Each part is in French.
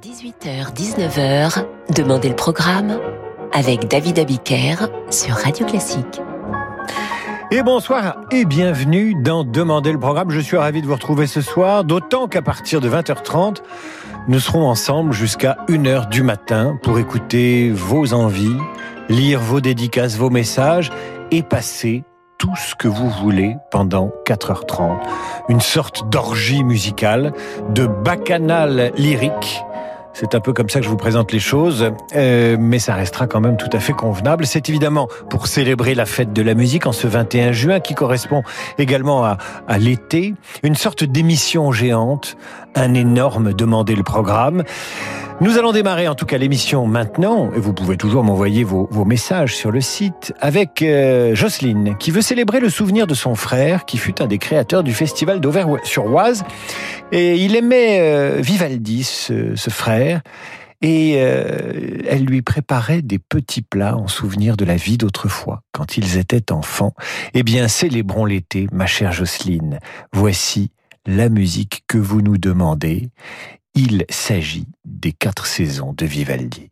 18h-19h, Demandez le programme avec David Abiker sur Radio Classique. Et bonsoir et bienvenue dans Demandez le programme. Je suis ravi de vous retrouver ce soir, d'autant qu'à partir de 20h30, nous serons ensemble jusqu'à 1h du matin pour écouter vos envies, lire vos dédicaces, vos messages et passer tout ce que vous voulez pendant 4h30. Une sorte d'orgie musicale, de bacchanal lyrique c'est un peu comme ça que je vous présente les choses, euh, mais ça restera quand même tout à fait convenable. C'est évidemment pour célébrer la fête de la musique en ce 21 juin qui correspond également à, à l'été, une sorte d'émission géante, un énorme demander le programme. Nous allons démarrer en tout cas l'émission maintenant, et vous pouvez toujours m'envoyer vos, vos, messages sur le site, avec euh, Jocelyne, qui veut célébrer le souvenir de son frère, qui fut un des créateurs du festival d'Auvers-sur-Oise. Et il aimait euh, Vivaldi, ce, ce, frère, et euh, elle lui préparait des petits plats en souvenir de la vie d'autrefois, quand ils étaient enfants. Eh bien, célébrons l'été, ma chère Jocelyne. Voici la musique que vous nous demandez. Il s'agit des quatre saisons de Vivaldi.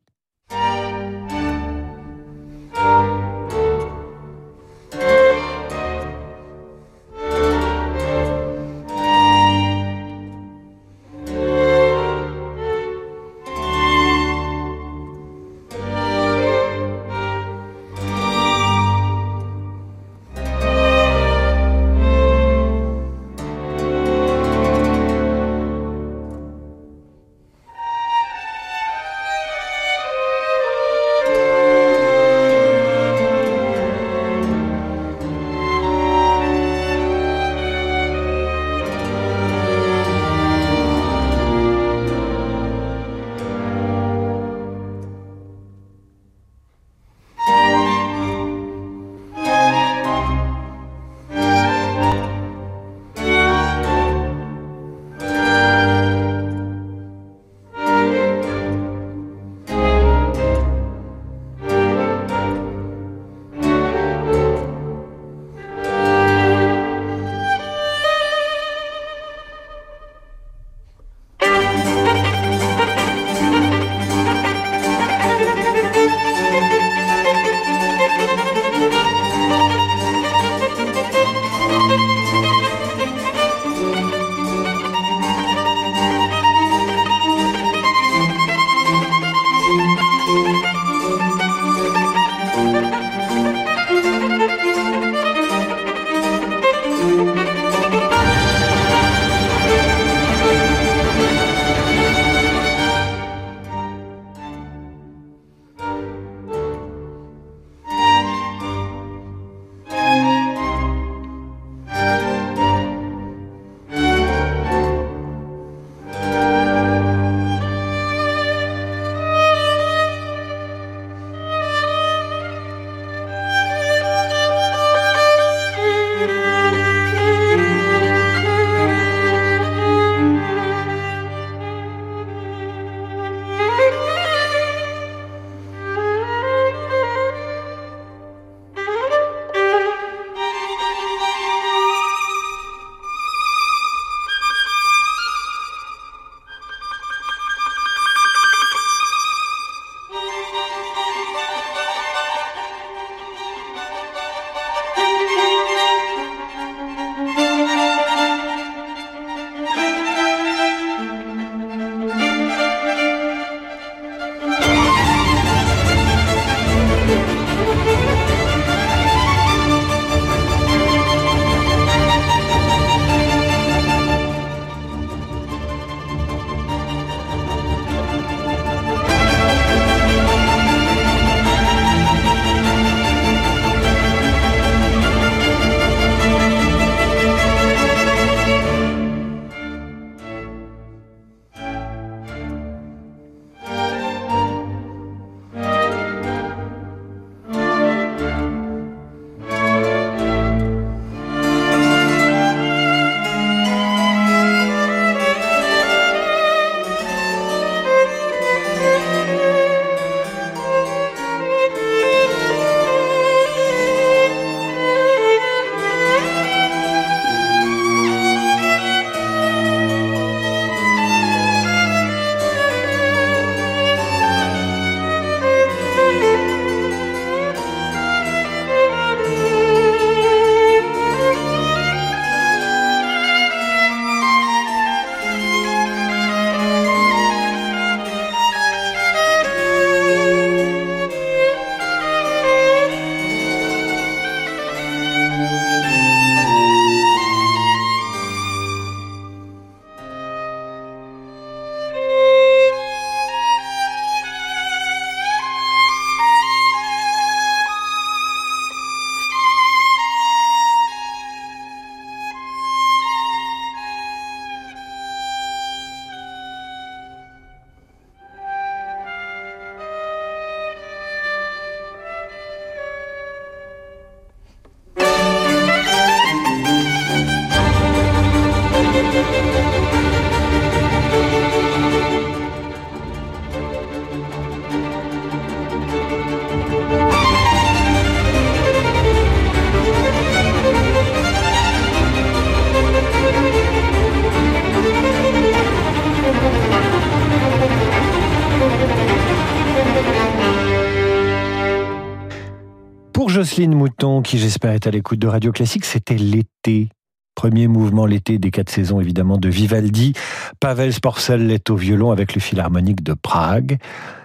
Qui j'espère est à l'écoute de Radio Classique, c'était l'été. Premier mouvement l'été des quatre saisons évidemment de Vivaldi. Pavel Sporcel est au violon avec le Philharmonique de Prague.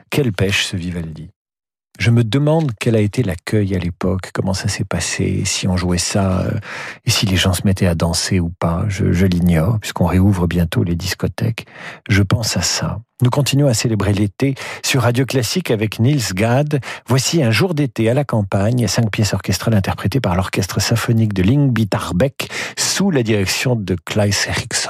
Quelle pêche ce Vivaldi je me demande quel a été l'accueil à l'époque, comment ça s'est passé, si on jouait ça, euh, et si les gens se mettaient à danser ou pas. Je, l'ignore, puisqu'on réouvre bientôt les discothèques. Je pense à ça. Nous continuons à célébrer l'été sur Radio Classique avec Niels Gad. Voici un jour d'été à la campagne, cinq pièces orchestrales interprétées par l'orchestre symphonique de Lyngby Tarbek sous la direction de Klaes Eriksson.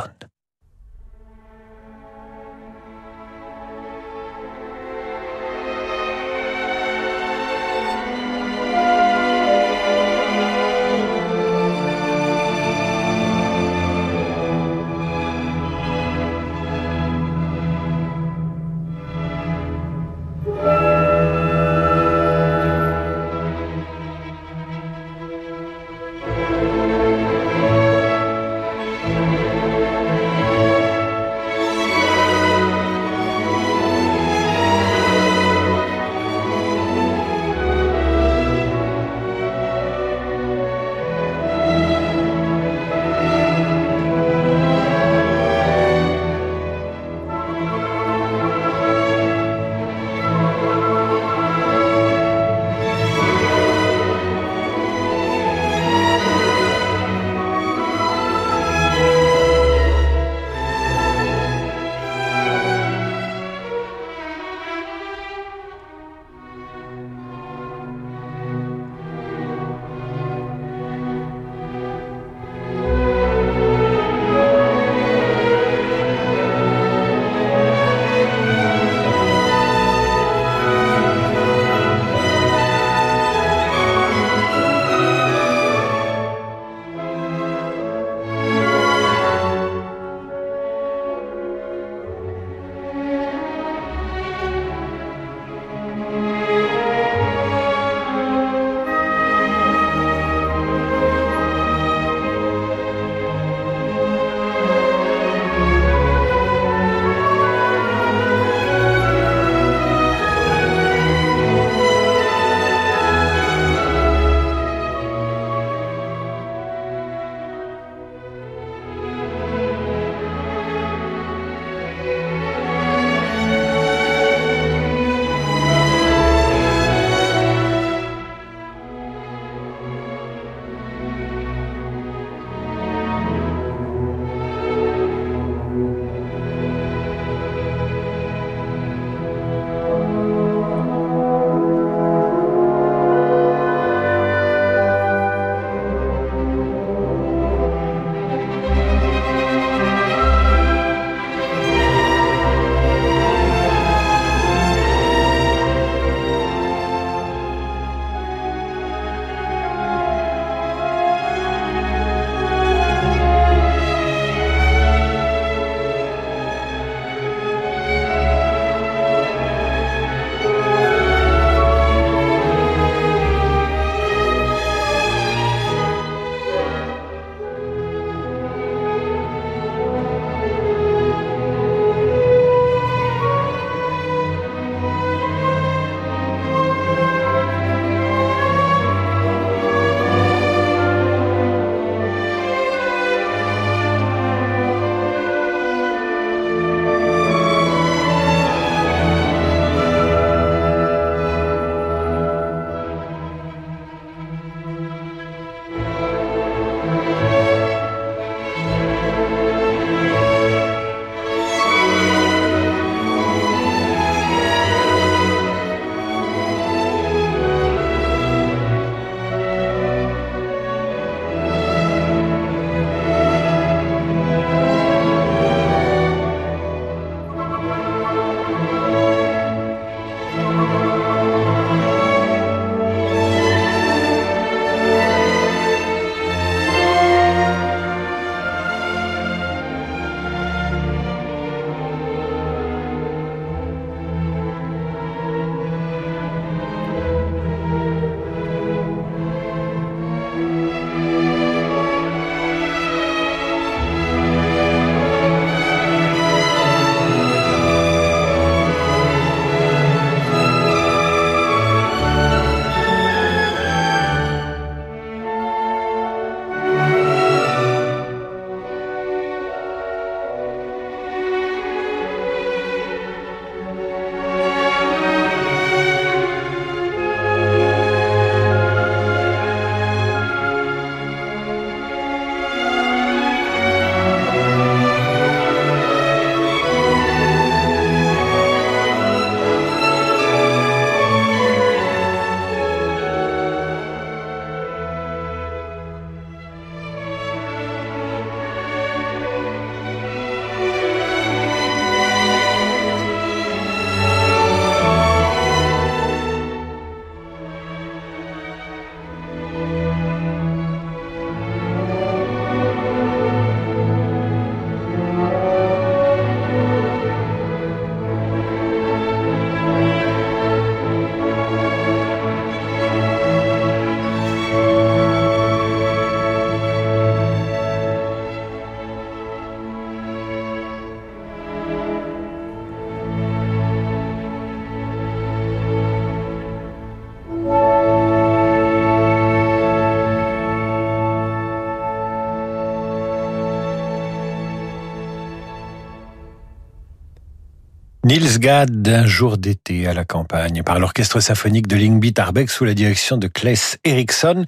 Niels Gad d'un jour d'été à la campagne par l'orchestre symphonique de Lingby Tarbeck sous la direction de Claes Eriksson.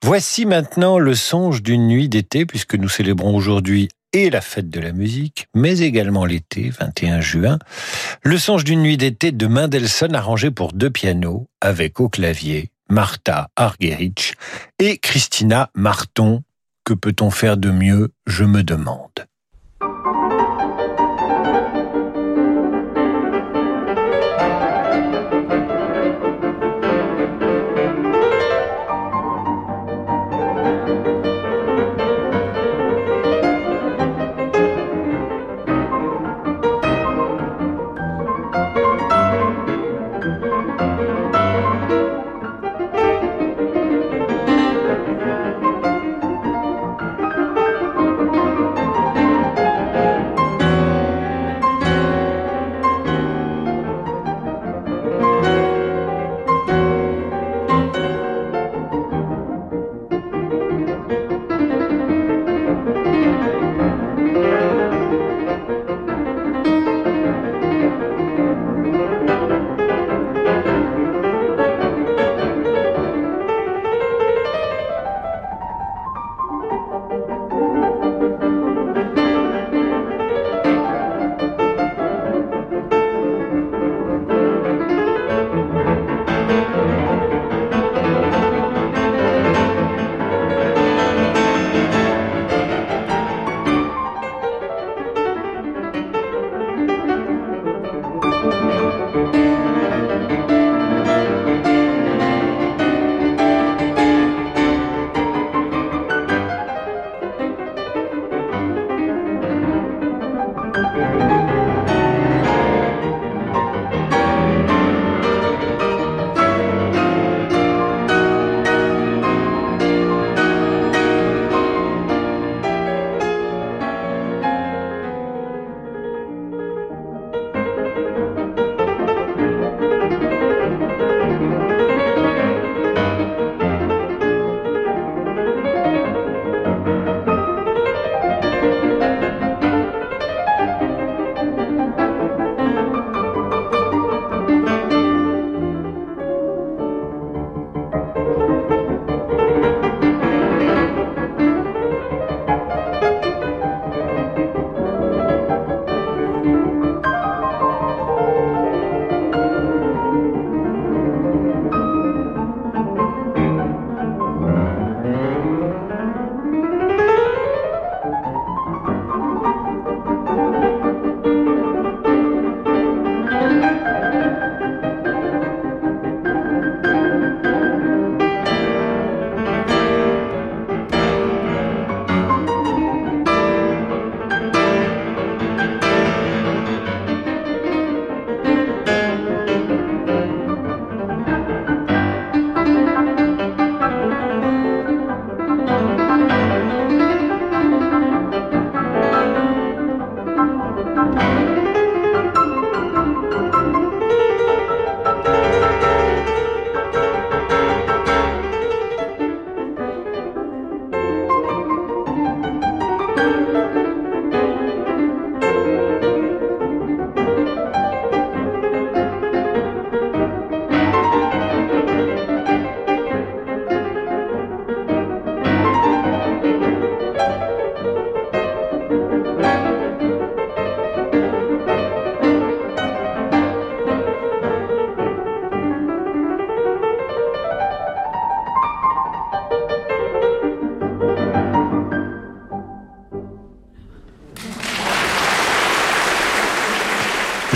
Voici maintenant le songe d'une nuit d'été puisque nous célébrons aujourd'hui et la fête de la musique, mais également l'été, 21 juin. Le songe d'une nuit d'été de Mendelssohn arrangé pour deux pianos avec au clavier Martha Argerich et Christina Marton. Que peut-on faire de mieux, je me demande.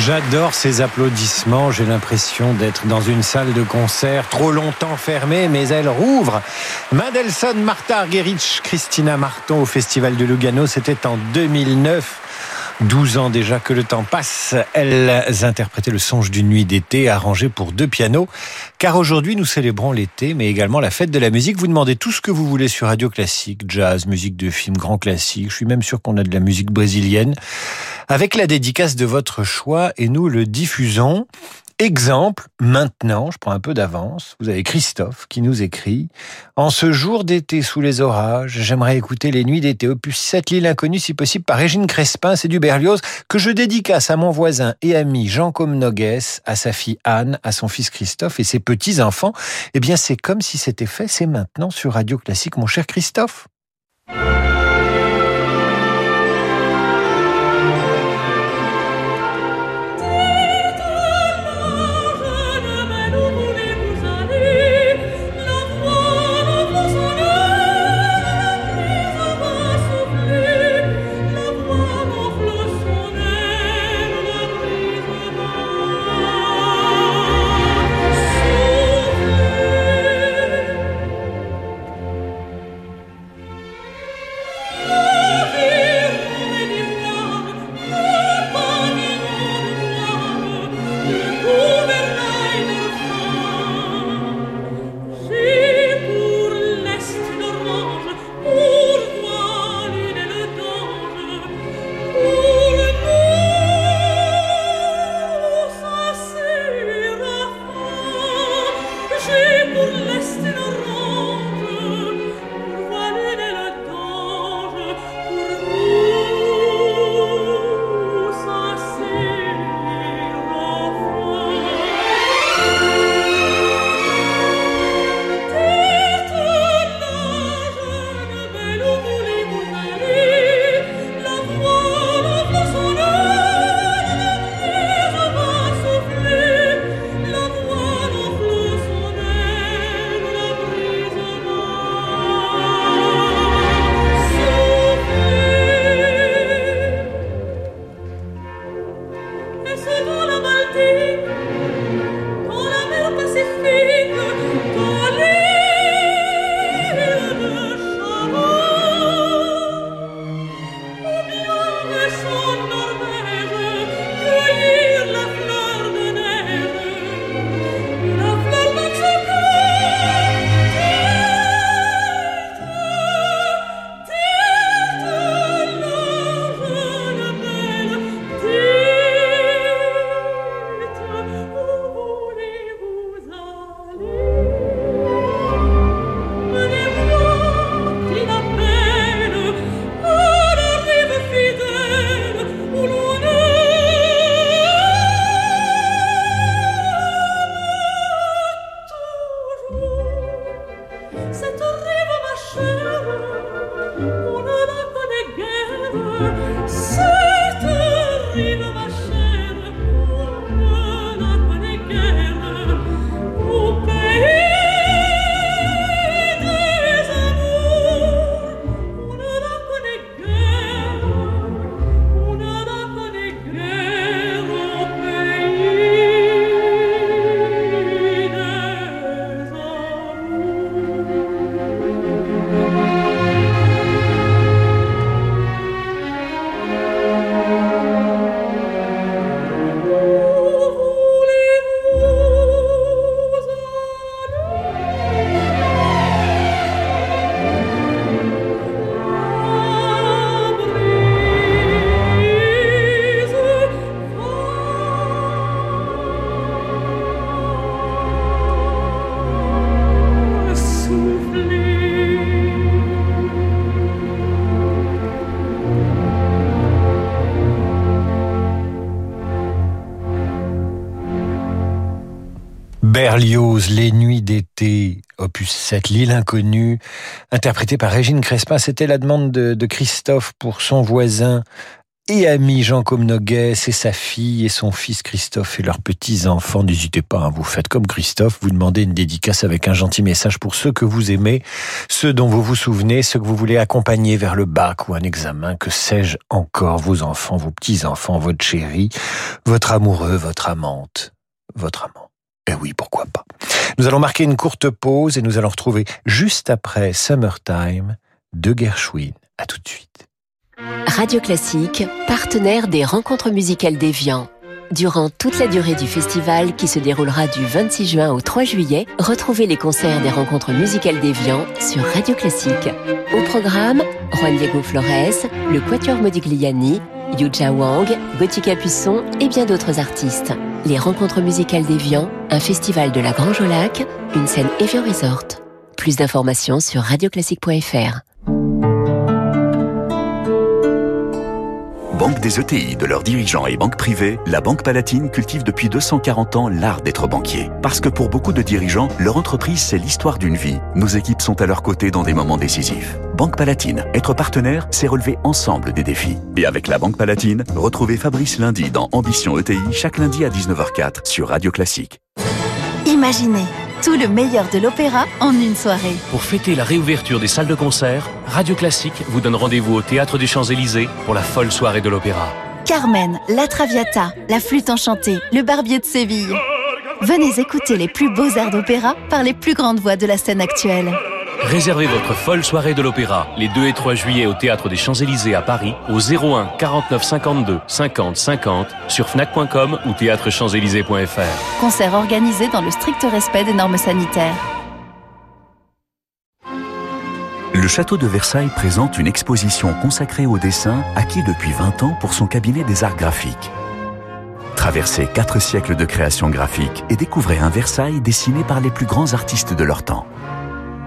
J'adore ces applaudissements. J'ai l'impression d'être dans une salle de concert trop longtemps fermée, mais elle rouvre. Mendelssohn, Martha Argerich, Christina Marton au Festival de Lugano. C'était en 2009. 12 ans déjà que le temps passe, elles interprétaient le songe d'une nuit d'été arrangé pour deux pianos. Car aujourd'hui, nous célébrons l'été, mais également la fête de la musique. Vous demandez tout ce que vous voulez sur Radio Classique, jazz, musique de film, grand classique. Je suis même sûr qu'on a de la musique brésilienne avec la dédicace de votre choix et nous le diffusons. Exemple, maintenant, je prends un peu d'avance, vous avez Christophe qui nous écrit En ce jour d'été sous les orages, j'aimerais écouter les nuits d'été, opus 7, l'île inconnue, si possible, par Régine Crespin, c'est du Berlioz, que je dédicace à mon voisin et ami Jean Comnogues, à sa fille Anne, à son fils Christophe et ses petits-enfants. Eh bien, c'est comme si c'était fait, c'est maintenant sur Radio Classique, mon cher Christophe. Les Nuits d'été, opus 7, L'île inconnue, interprété par Régine Crespin. C'était la demande de, Christophe pour son voisin et ami Jean Comnoguet, et sa fille et son fils Christophe et leurs petits-enfants. N'hésitez pas, hein, vous faites comme Christophe, vous demandez une dédicace avec un gentil message pour ceux que vous aimez, ceux dont vous vous souvenez, ceux que vous voulez accompagner vers le bac ou un examen, que sais-je encore, vos enfants, vos petits-enfants, votre chérie, votre amoureux, votre amante, votre amant. Eh oui, pourquoi pas. Nous allons marquer une courte pause et nous allons retrouver juste après Summertime de Gershwin. À tout de suite. Radio Classique, partenaire des rencontres musicales d'Evian. Durant toute la durée du festival qui se déroulera du 26 juin au 3 juillet, retrouvez les concerts des rencontres musicales d'Evian sur Radio Classique. Au programme, Juan Diego Flores, le Quatuor Modigliani, Yuja Wang, Gauthier Capuçon et bien d'autres artistes. Les rencontres musicales d'Evian, un festival de la Grange au Lac, une scène Evian Resort. Plus d'informations sur radioclassique.fr. Banque des ETI, de leurs dirigeants et banques privées, la Banque Palatine cultive depuis 240 ans l'art d'être banquier. Parce que pour beaucoup de dirigeants, leur entreprise, c'est l'histoire d'une vie. Nos équipes sont à leur côté dans des moments décisifs. Banque Palatine, être partenaire, c'est relever ensemble des défis. Et avec la Banque Palatine, retrouvez Fabrice lundi dans Ambition ETI, chaque lundi à 19h04 sur Radio Classique. Imaginez tout le meilleur de l'opéra en une soirée. Pour fêter la réouverture des salles de concert, Radio Classique vous donne rendez-vous au Théâtre des Champs-Élysées pour la folle soirée de l'opéra. Carmen, La Traviata, La Flûte Enchantée, Le Barbier de Séville. Venez écouter les plus beaux airs d'opéra par les plus grandes voix de la scène actuelle. Réservez votre folle soirée de l'opéra les 2 et 3 juillet au Théâtre des Champs-Élysées à Paris au 01 49 52 50 50 sur fnac.com ou théâtrechamps-élysées.fr. Concert organisé dans le strict respect des normes sanitaires. Le château de Versailles présente une exposition consacrée au dessin acquis depuis 20 ans pour son cabinet des arts graphiques. Traversez quatre siècles de création graphique et découvrez un Versailles dessiné par les plus grands artistes de leur temps.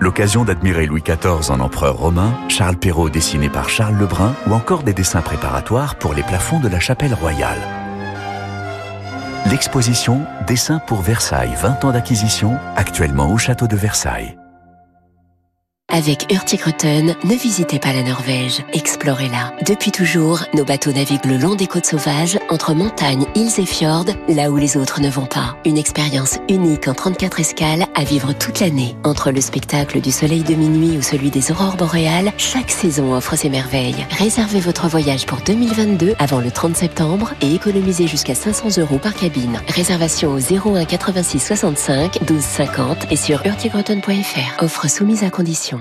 L'occasion d'admirer Louis XIV en empereur romain, Charles Perrault dessiné par Charles Lebrun ou encore des dessins préparatoires pour les plafonds de la chapelle royale. L'exposition Dessins pour Versailles 20 ans d'acquisition, actuellement au château de Versailles. Avec Hurtigruten, ne visitez pas la Norvège, explorez-la. Depuis toujours, nos bateaux naviguent le long des côtes sauvages, entre montagnes, îles et fjords, là où les autres ne vont pas. Une expérience unique en 34 escales à vivre toute l'année. Entre le spectacle du soleil de minuit ou celui des aurores boréales, chaque saison offre ses merveilles. Réservez votre voyage pour 2022 avant le 30 septembre et économisez jusqu'à 500 euros par cabine. Réservation au 01 86 65 12 50 et sur hurtigruten.fr. Offre soumise à condition.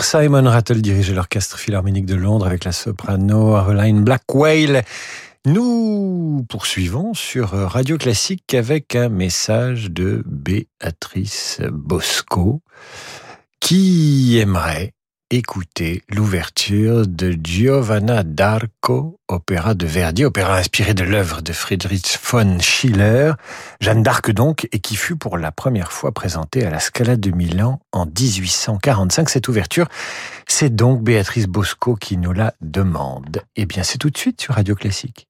Simon Rattle dirigeait l'Orchestre Philharmonique de Londres avec la soprano Arline Blackwell. Nous poursuivons sur Radio Classique avec un message de Béatrice Bosco qui aimerait écouter l'ouverture de Giovanna d'Arco, opéra de Verdi, opéra inspiré de l'œuvre de Friedrich von Schiller, Jeanne d'Arc donc, et qui fut pour la première fois présentée à la Scala de Milan en 1845. Cette ouverture, c'est donc Béatrice Bosco qui nous la demande. Eh bien, c'est tout de suite sur Radio Classique.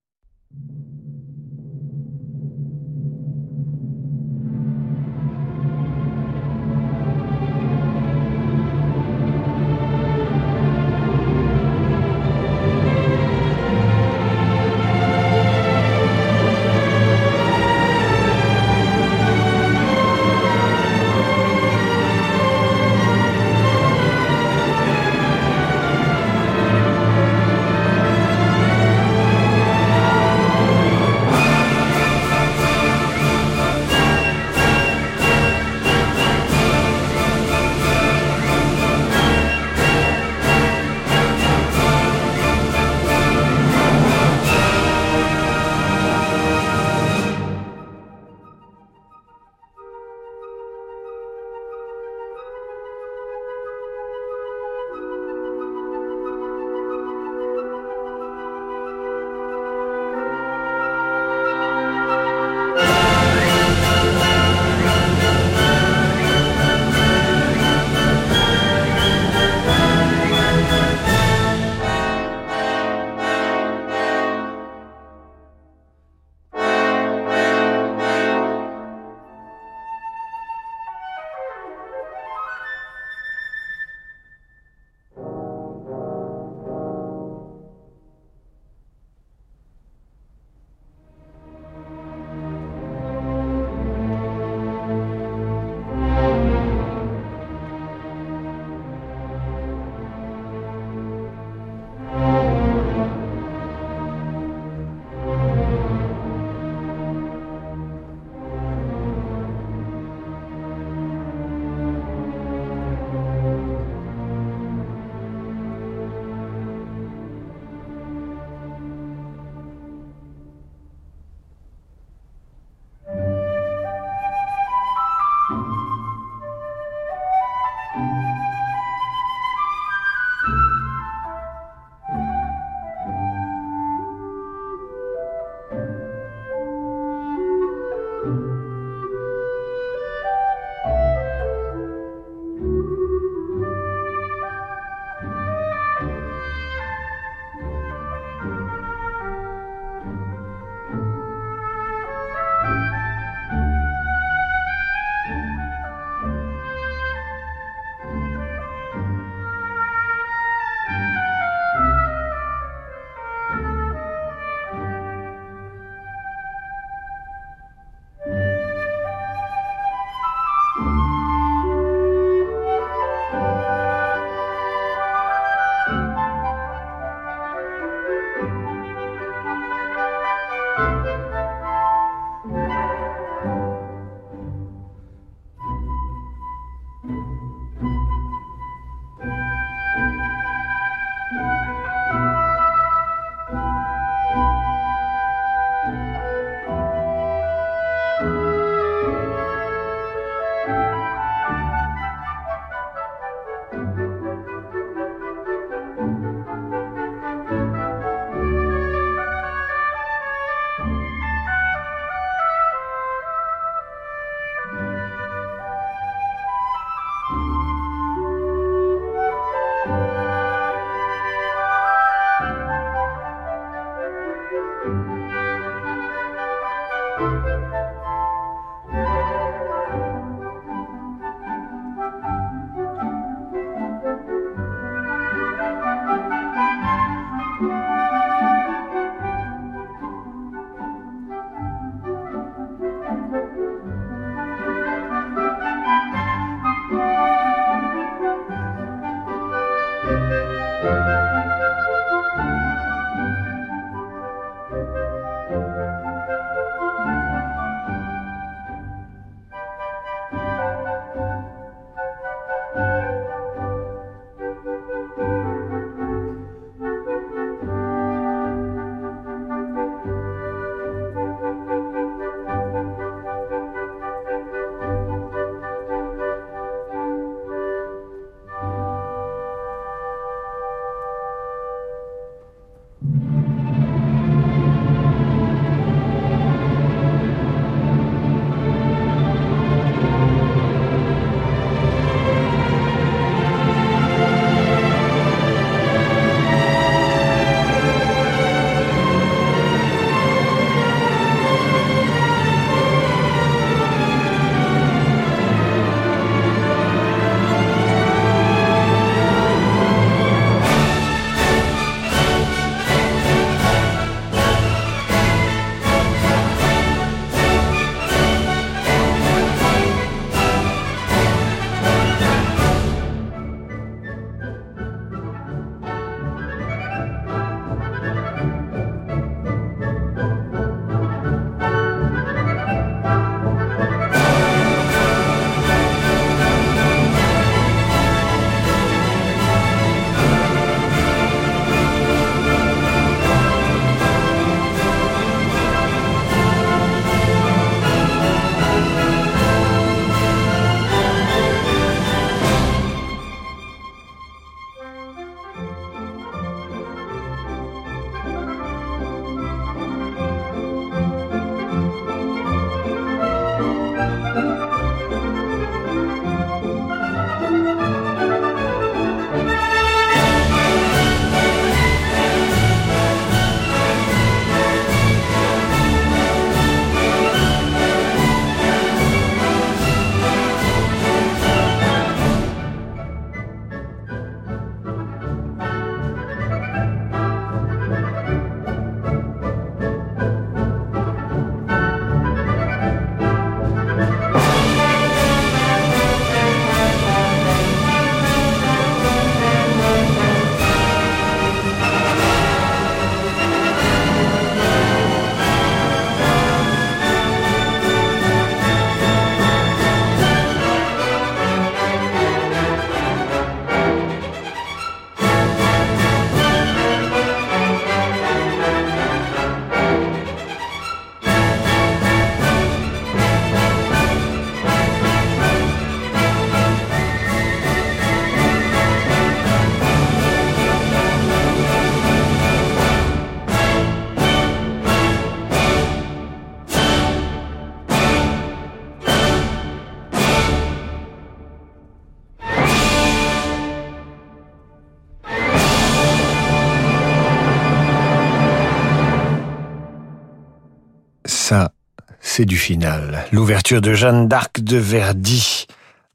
C'est du final. L'ouverture de Jeanne d'Arc de Verdi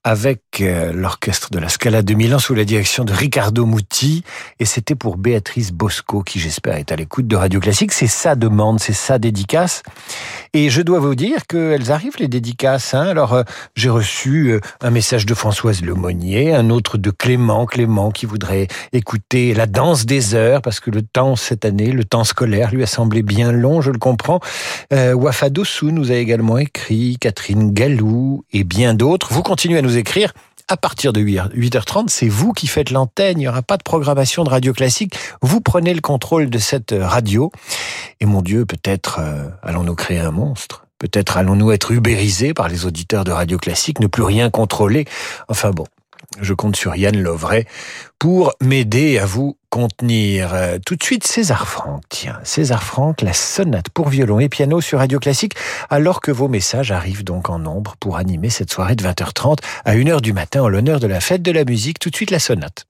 avec euh, l'orchestre de la Scala de Milan sous la direction de Riccardo Muti. Et c'était pour Béatrice Bosco, qui j'espère est à l'écoute de Radio Classique. C'est sa demande, c'est sa dédicace. Et je dois vous dire qu'elles arrivent, les dédicaces. Hein. Alors, euh, j'ai reçu euh, un message de Françoise Lemonnier, un autre de Clément, Clément qui voudrait écouter La danse des heures, parce que le temps, cette année, le temps scolaire lui a semblé bien long, je le comprends. Euh, Wafa Dossou nous a également écrit, Catherine Gallou et bien d'autres. Vous continuez à nous écrire à partir de 8h30, c'est vous qui faites l'antenne. Il n'y aura pas de programmation de radio classique. Vous prenez le contrôle de cette radio. Et mon Dieu, peut-être euh, allons-nous créer un monstre? Peut-être allons-nous être ubérisés par les auditeurs de radio classique, ne plus rien contrôler? Enfin bon, je compte sur Yann Lovray pour m'aider à vous contenir. Euh, tout de suite, César Franck. Tiens, César Franck, la sonate pour violon et piano sur Radio Classique, alors que vos messages arrivent donc en nombre pour animer cette soirée de 20h30 à 1h du matin en l'honneur de la fête de la musique. Tout de suite, la sonate.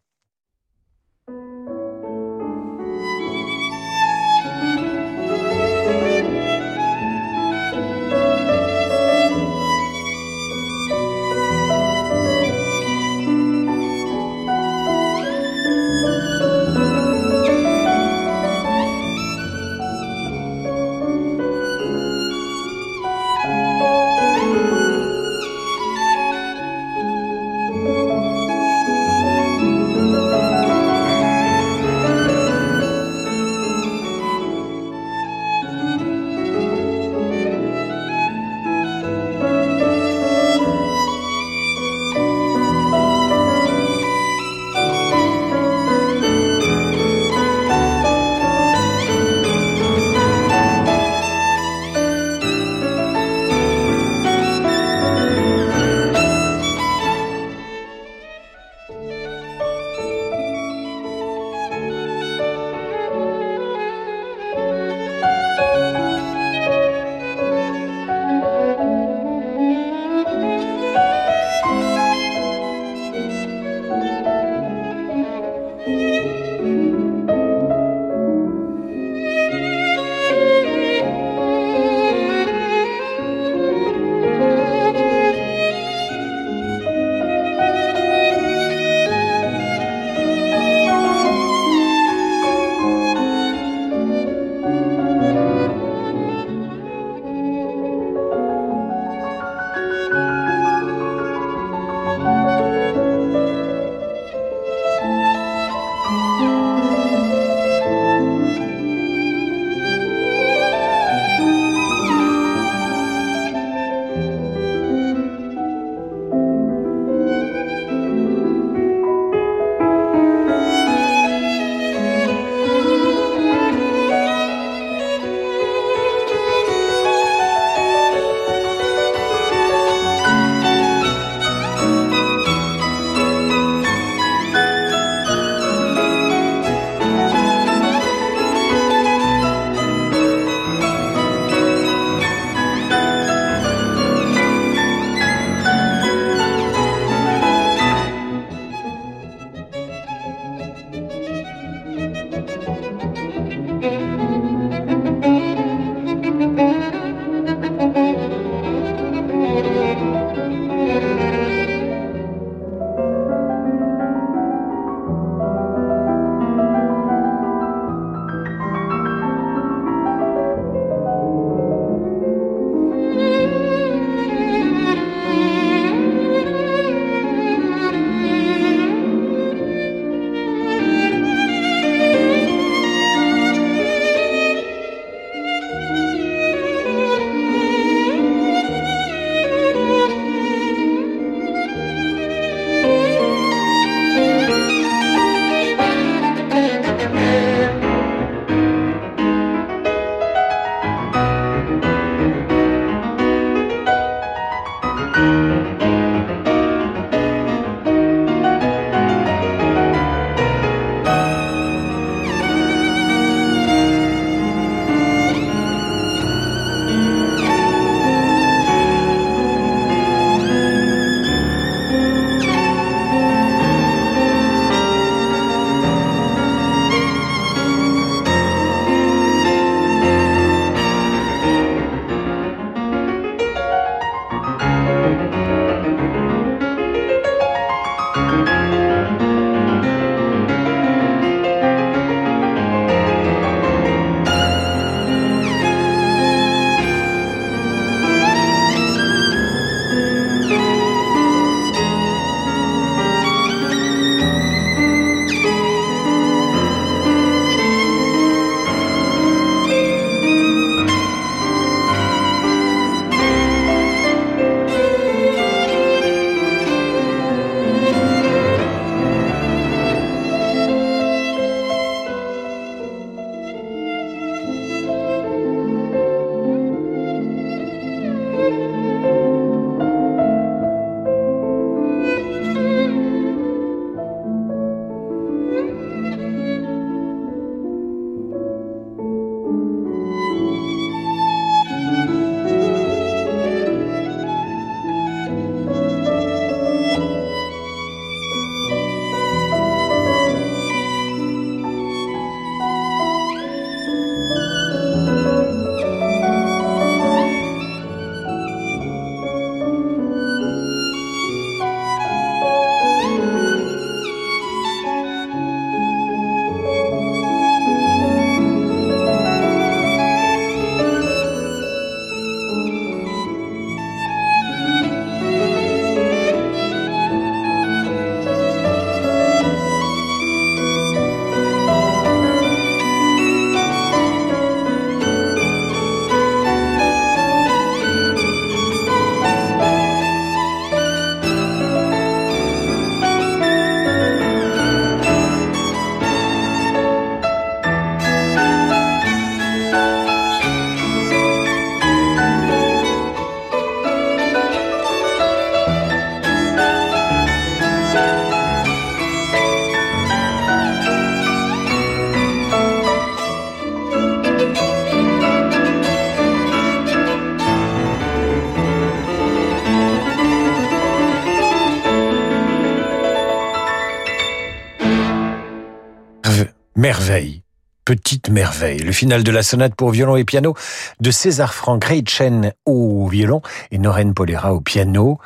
Merveille. Petite merveille. Le final de la sonate pour violon et piano de César Franck Reichen au violon et Noren Polera au piano.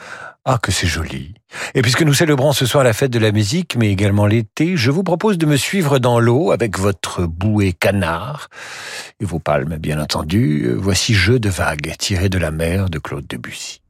Ah, que c'est joli. Et puisque nous célébrons ce soir la fête de la musique, mais également l'été, je vous propose de me suivre dans l'eau avec votre bouée canard et vos palmes, bien entendu. Voici Jeu de vagues tiré de la mer de Claude Debussy.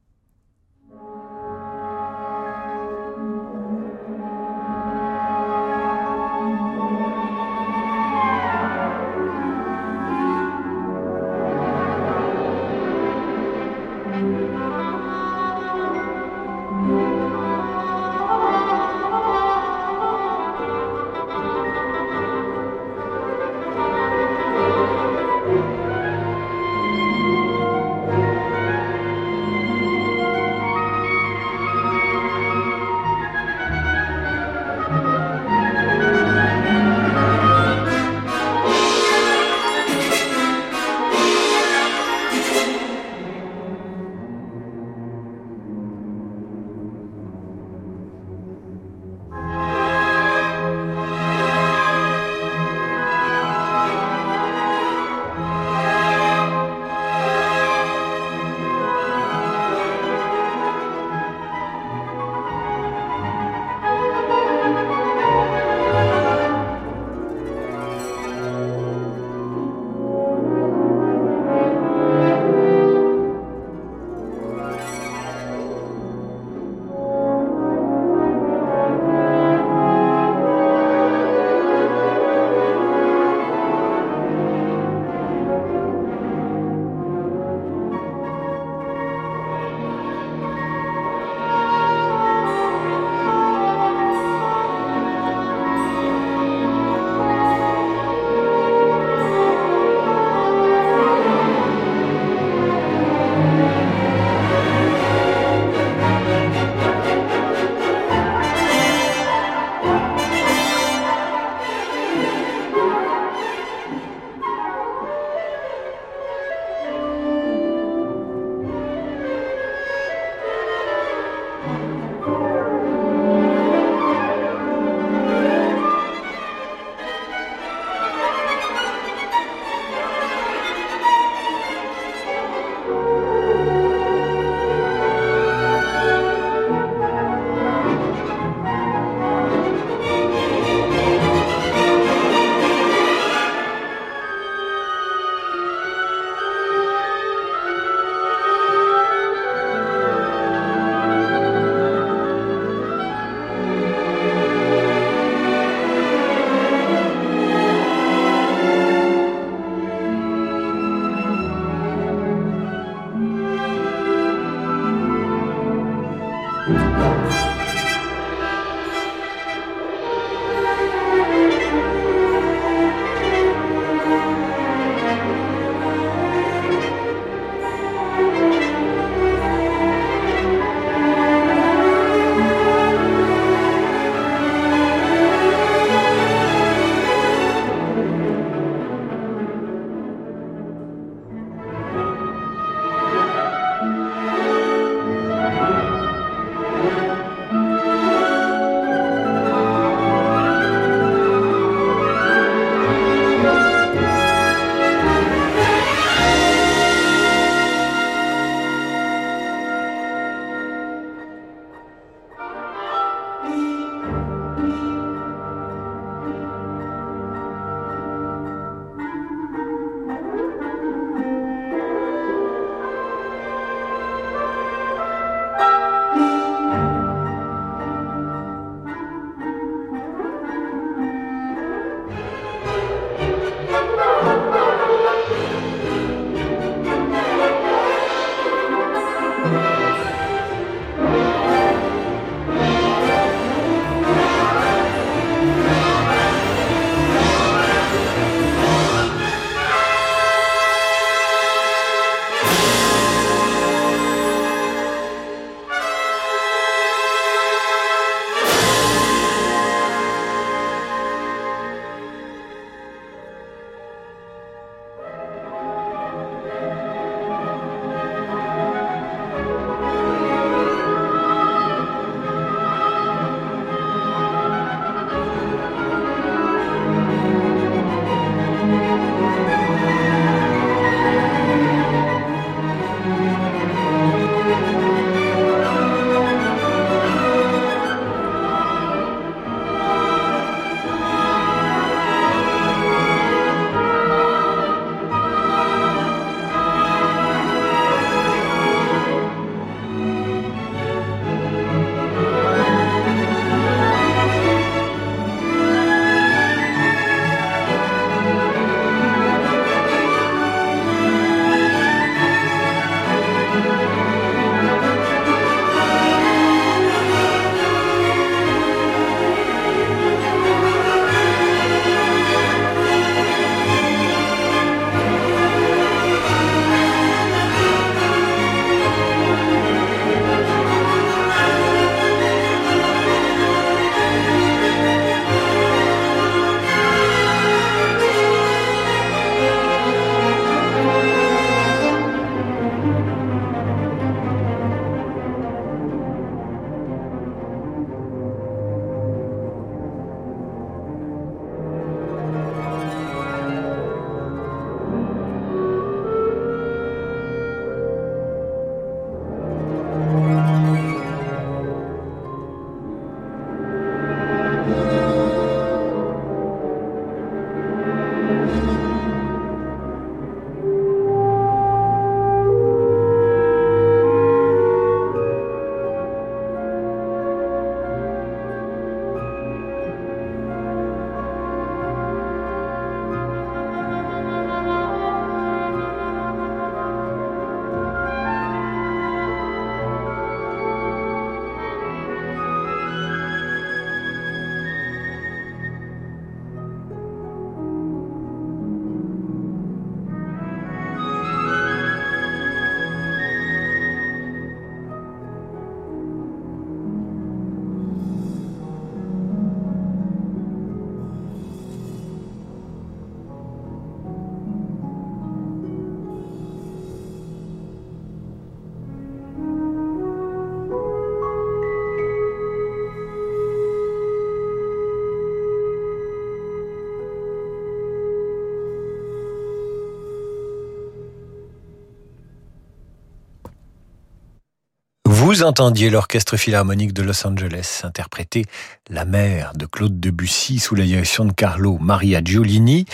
Vous entendiez l'Orchestre Philharmonique de Los Angeles interpréter La mer de Claude Debussy sous la direction de Carlo Maria Giolini.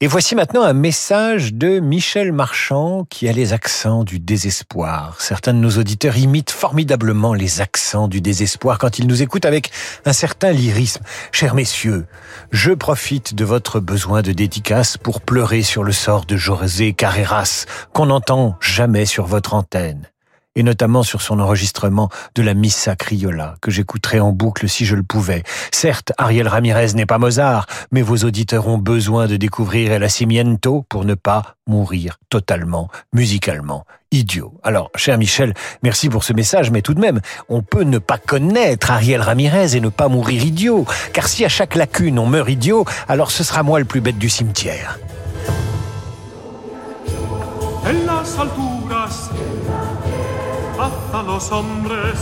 Et voici maintenant un message de Michel Marchand qui a les accents du désespoir. Certains de nos auditeurs imitent formidablement les accents du désespoir quand ils nous écoutent avec un certain lyrisme. Chers messieurs, je profite de votre besoin de dédicace pour pleurer sur le sort de José Carreras qu'on n'entend jamais sur votre antenne et notamment sur son enregistrement de la Missa Criolla, que j'écouterais en boucle si je le pouvais. Certes, Ariel Ramirez n'est pas Mozart, mais vos auditeurs ont besoin de découvrir El Asimiento pour ne pas mourir totalement, musicalement, idiot. Alors, cher Michel, merci pour ce message, mais tout de même, on peut ne pas connaître Ariel Ramirez et ne pas mourir idiot, car si à chaque lacune on meurt idiot, alors ce sera moi le plus bête du cimetière. A los hombres,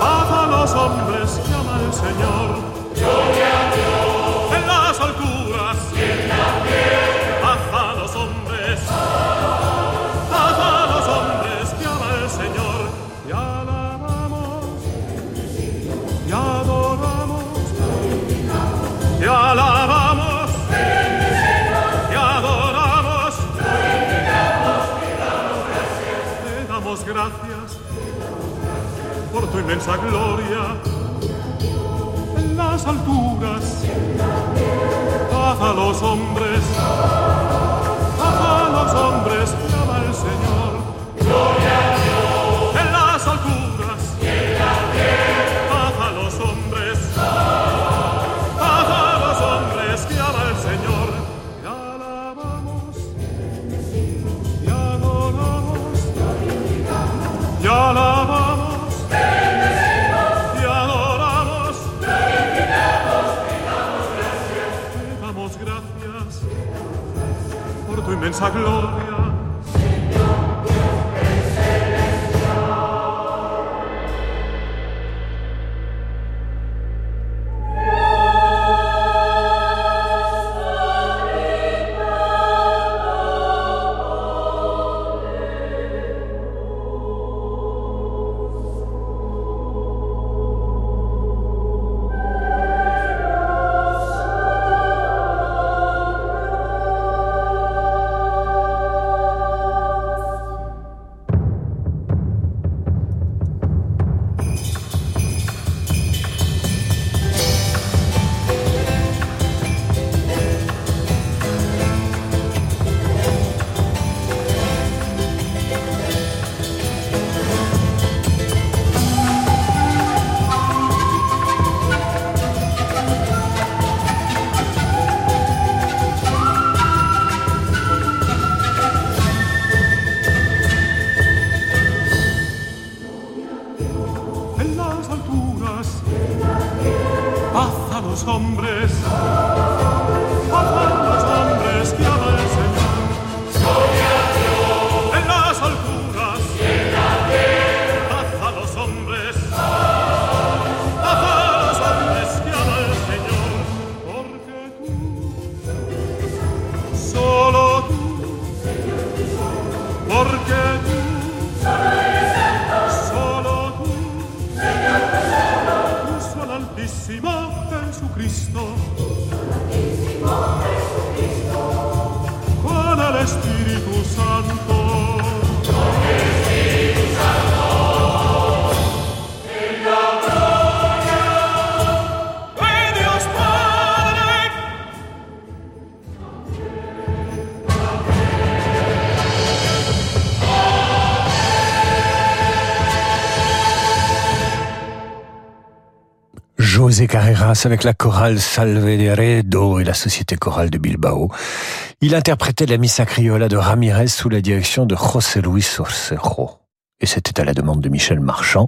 a los hombres, llama el Señor. Inmensa gloria en las alturas. Haz a los hombres, haz a los hombres, llama el Señor. unser Globe máxima Jesucristo. José Carreras avec la chorale Salve de Redo et la Société chorale de Bilbao. Il interprétait la Missa Criolla de Ramirez sous la direction de José Luis Orsejo et c'était à la demande de Michel Marchand.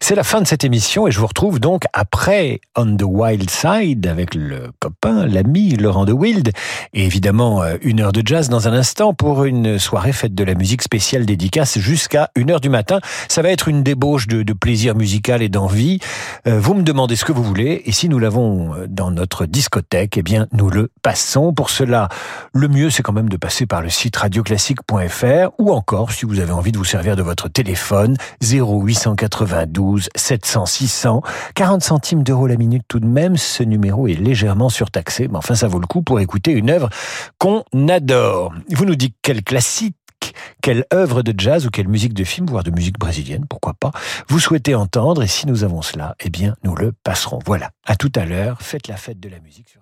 C'est la fin de cette émission et je vous retrouve donc après On the Wild Side avec le copain, l'ami Laurent de Wild et évidemment euh, une heure de jazz dans un instant pour une soirée faite de la musique spéciale dédicace jusqu'à une heure du matin. Ça va être une débauche de, de plaisir musical et d'envie. Euh, vous me demandez ce que vous voulez et si nous l'avons euh, dans notre discothèque, eh bien nous le passons. Pour cela, le mieux c'est quand même de passer par le site radioclassique.fr ou encore si vous avez envie de vous servir de votre téléphone 0892 700 600. 40 centimes d'euros la minute tout de même. Ce numéro est légèrement surtaxé, mais enfin ça vaut le coup pour écouter une œuvre qu'on adore. Vous nous dites quel classique quelle œuvre de jazz ou quelle musique de film, voire de musique brésilienne, pourquoi pas, vous souhaitez entendre et si nous avons cela, eh bien, nous le passerons. Voilà. À tout à l'heure. Faites la fête de la musique